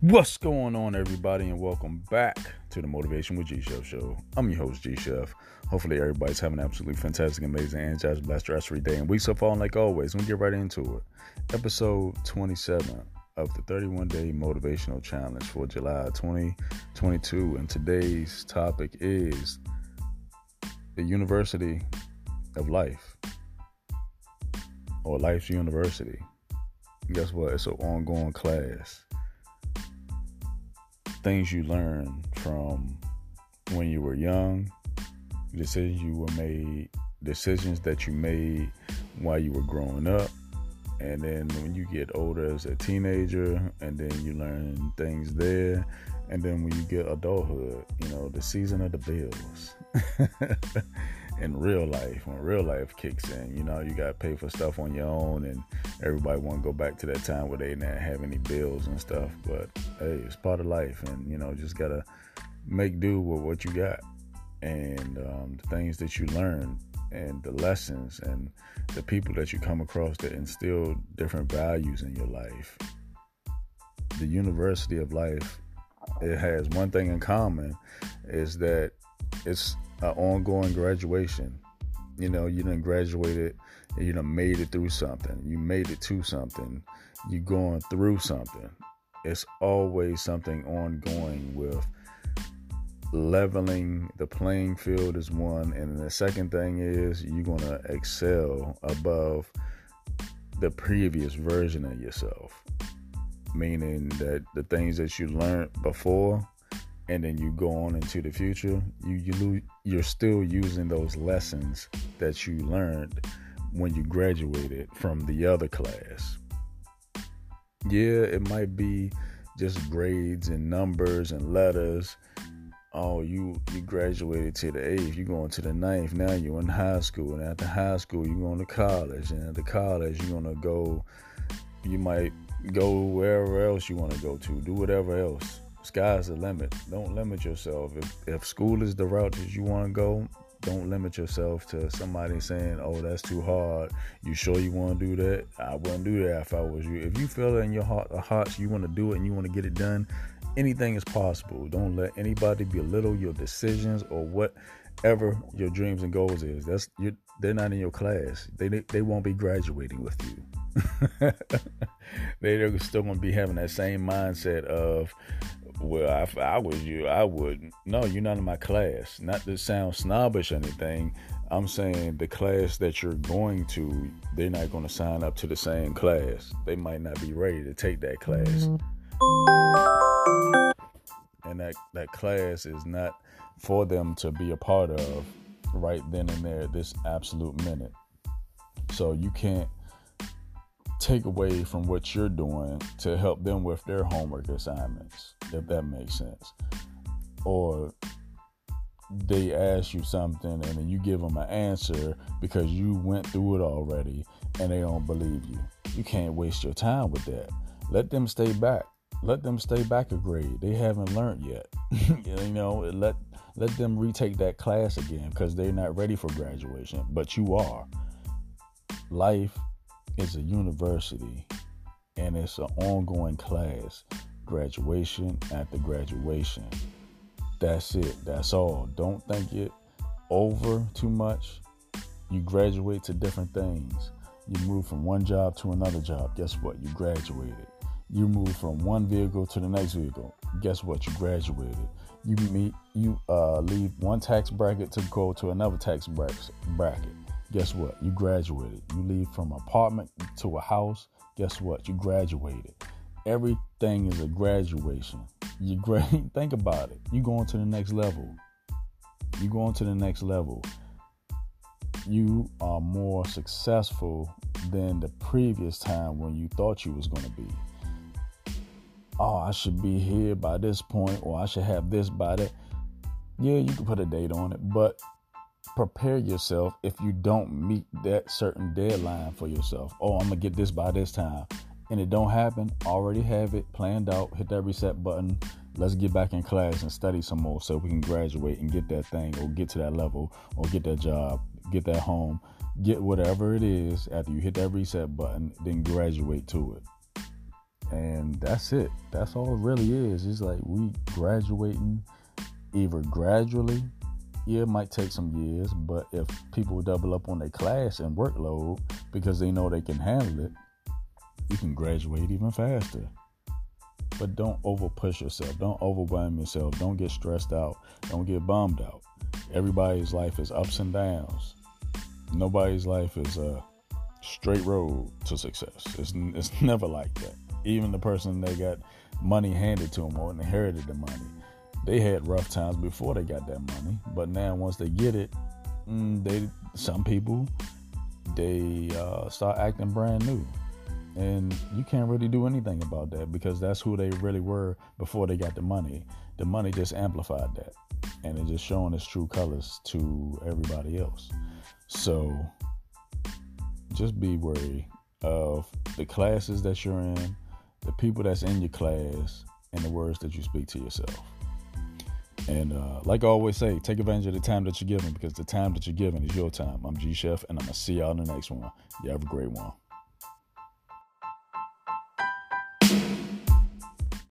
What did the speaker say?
What's going on, everybody, and welcome back to the Motivation with G Chef show. I'm your host, G Chef. Hopefully, everybody's having an absolutely fantastic, amazing, and just blessed stress-free day. And weeks so far, like always, we get right into it. Episode 27 of the 31 Day Motivational Challenge for July 2022. And today's topic is the University of Life or Life's University. Guess what? It's an ongoing class things you learn from when you were young, decisions you were made, decisions that you made while you were growing up, and then when you get older as a teenager, and then you learn things there, and then when you get adulthood, you know, the season of the bills. in real life, when real life kicks in, you know, you got to pay for stuff on your own, and everybody want to go back to that time where they didn't have any bills and stuff. But hey, it's part of life, and you know, just gotta make do with what you got, and um, the things that you learn, and the lessons, and the people that you come across that instill different values in your life. The University of Life, it has one thing in common, is that it's an ongoing graduation. You know, you didn't graduate and you done made it through something. You made it to something. You're going through something. It's always something ongoing with leveling the playing field is one and the second thing is you're going to excel above the previous version of yourself meaning that the things that you learned before and then you go on into the future, you you you're still using those lessons that you learned when you graduated from the other class. Yeah, it might be just grades and numbers and letters. Oh, you you graduated to the eighth, you're going to the ninth. Now you're in high school, and after high school, you're going to college, and after college, you're gonna go. You might go wherever else you want to go to, do whatever else sky's the limit. Don't limit yourself. If if school is the route that you want to go, don't limit yourself to somebody saying, "Oh, that's too hard." You sure you want to do that? I wouldn't do that if I was you. If you feel it in your heart, the hearts, you want to do it and you want to get it done. Anything is possible. Don't let anybody belittle your decisions or whatever your dreams and goals is. That's you. They're not in your class. They they won't be graduating with you. they're still gonna be having that same mindset of well, if I was you, I would. No, you're not in my class. Not to sound snobbish or anything. I'm saying the class that you're going to, they're not going to sign up to the same class. They might not be ready to take that class. And that, that class is not for them to be a part of right then and there, this absolute minute. So you can't take away from what you're doing to help them with their homework assignments, if that makes sense. Or they ask you something and then you give them an answer because you went through it already and they don't believe you. You can't waste your time with that. Let them stay back. Let them stay back a grade. They haven't learned yet. you know, let let them retake that class again because they're not ready for graduation, but you are. Life is a university and it's an ongoing class, graduation after graduation. That's it. That's all. Don't think it over too much. You graduate to different things. You move from one job to another job. Guess what? You graduated. You move from one vehicle to the next vehicle. Guess what? You graduated. You meet. You uh, leave one tax bracket to go to another tax bracket guess what? You graduated. You leave from apartment to a house. Guess what? You graduated. Everything is a graduation. You gra- think about it. You going to the next level. You going to the next level. You are more successful than the previous time when you thought you was going to be. Oh, I should be here by this point, or I should have this by that. Yeah, you can put a date on it, but prepare yourself if you don't meet that certain deadline for yourself. Oh, I'm gonna get this by this time, and it don't happen. Already have it planned out. Hit that reset button. Let's get back in class and study some more so we can graduate and get that thing or get to that level or get that job, get that home, get whatever it is after you hit that reset button, then graduate to it. And that's it. That's all it really is. It's like we graduating either gradually, yeah, it might take some years, but if people double up on their class and workload because they know they can handle it, you can graduate even faster. But don't over push yourself. Don't overwhelm yourself. Don't get stressed out. Don't get bummed out. Everybody's life is ups and downs. Nobody's life is a straight road to success. It's, it's never like that. Even the person that got money handed to them or inherited the money, they had rough times before they got that money. But now once they get it, mm, they some people they uh, start acting brand new and you can't really do anything about that because that's who they really were before they got the money. The money just amplified that, and it's just showing its true colors to everybody else. So just be wary of the classes that you're in, the people that's in your class, and the words that you speak to yourself. And uh, like I always say, take advantage of the time that you're given because the time that you're given is your time. I'm G Chef, and I'm going to see y'all in the next one. You have a great one.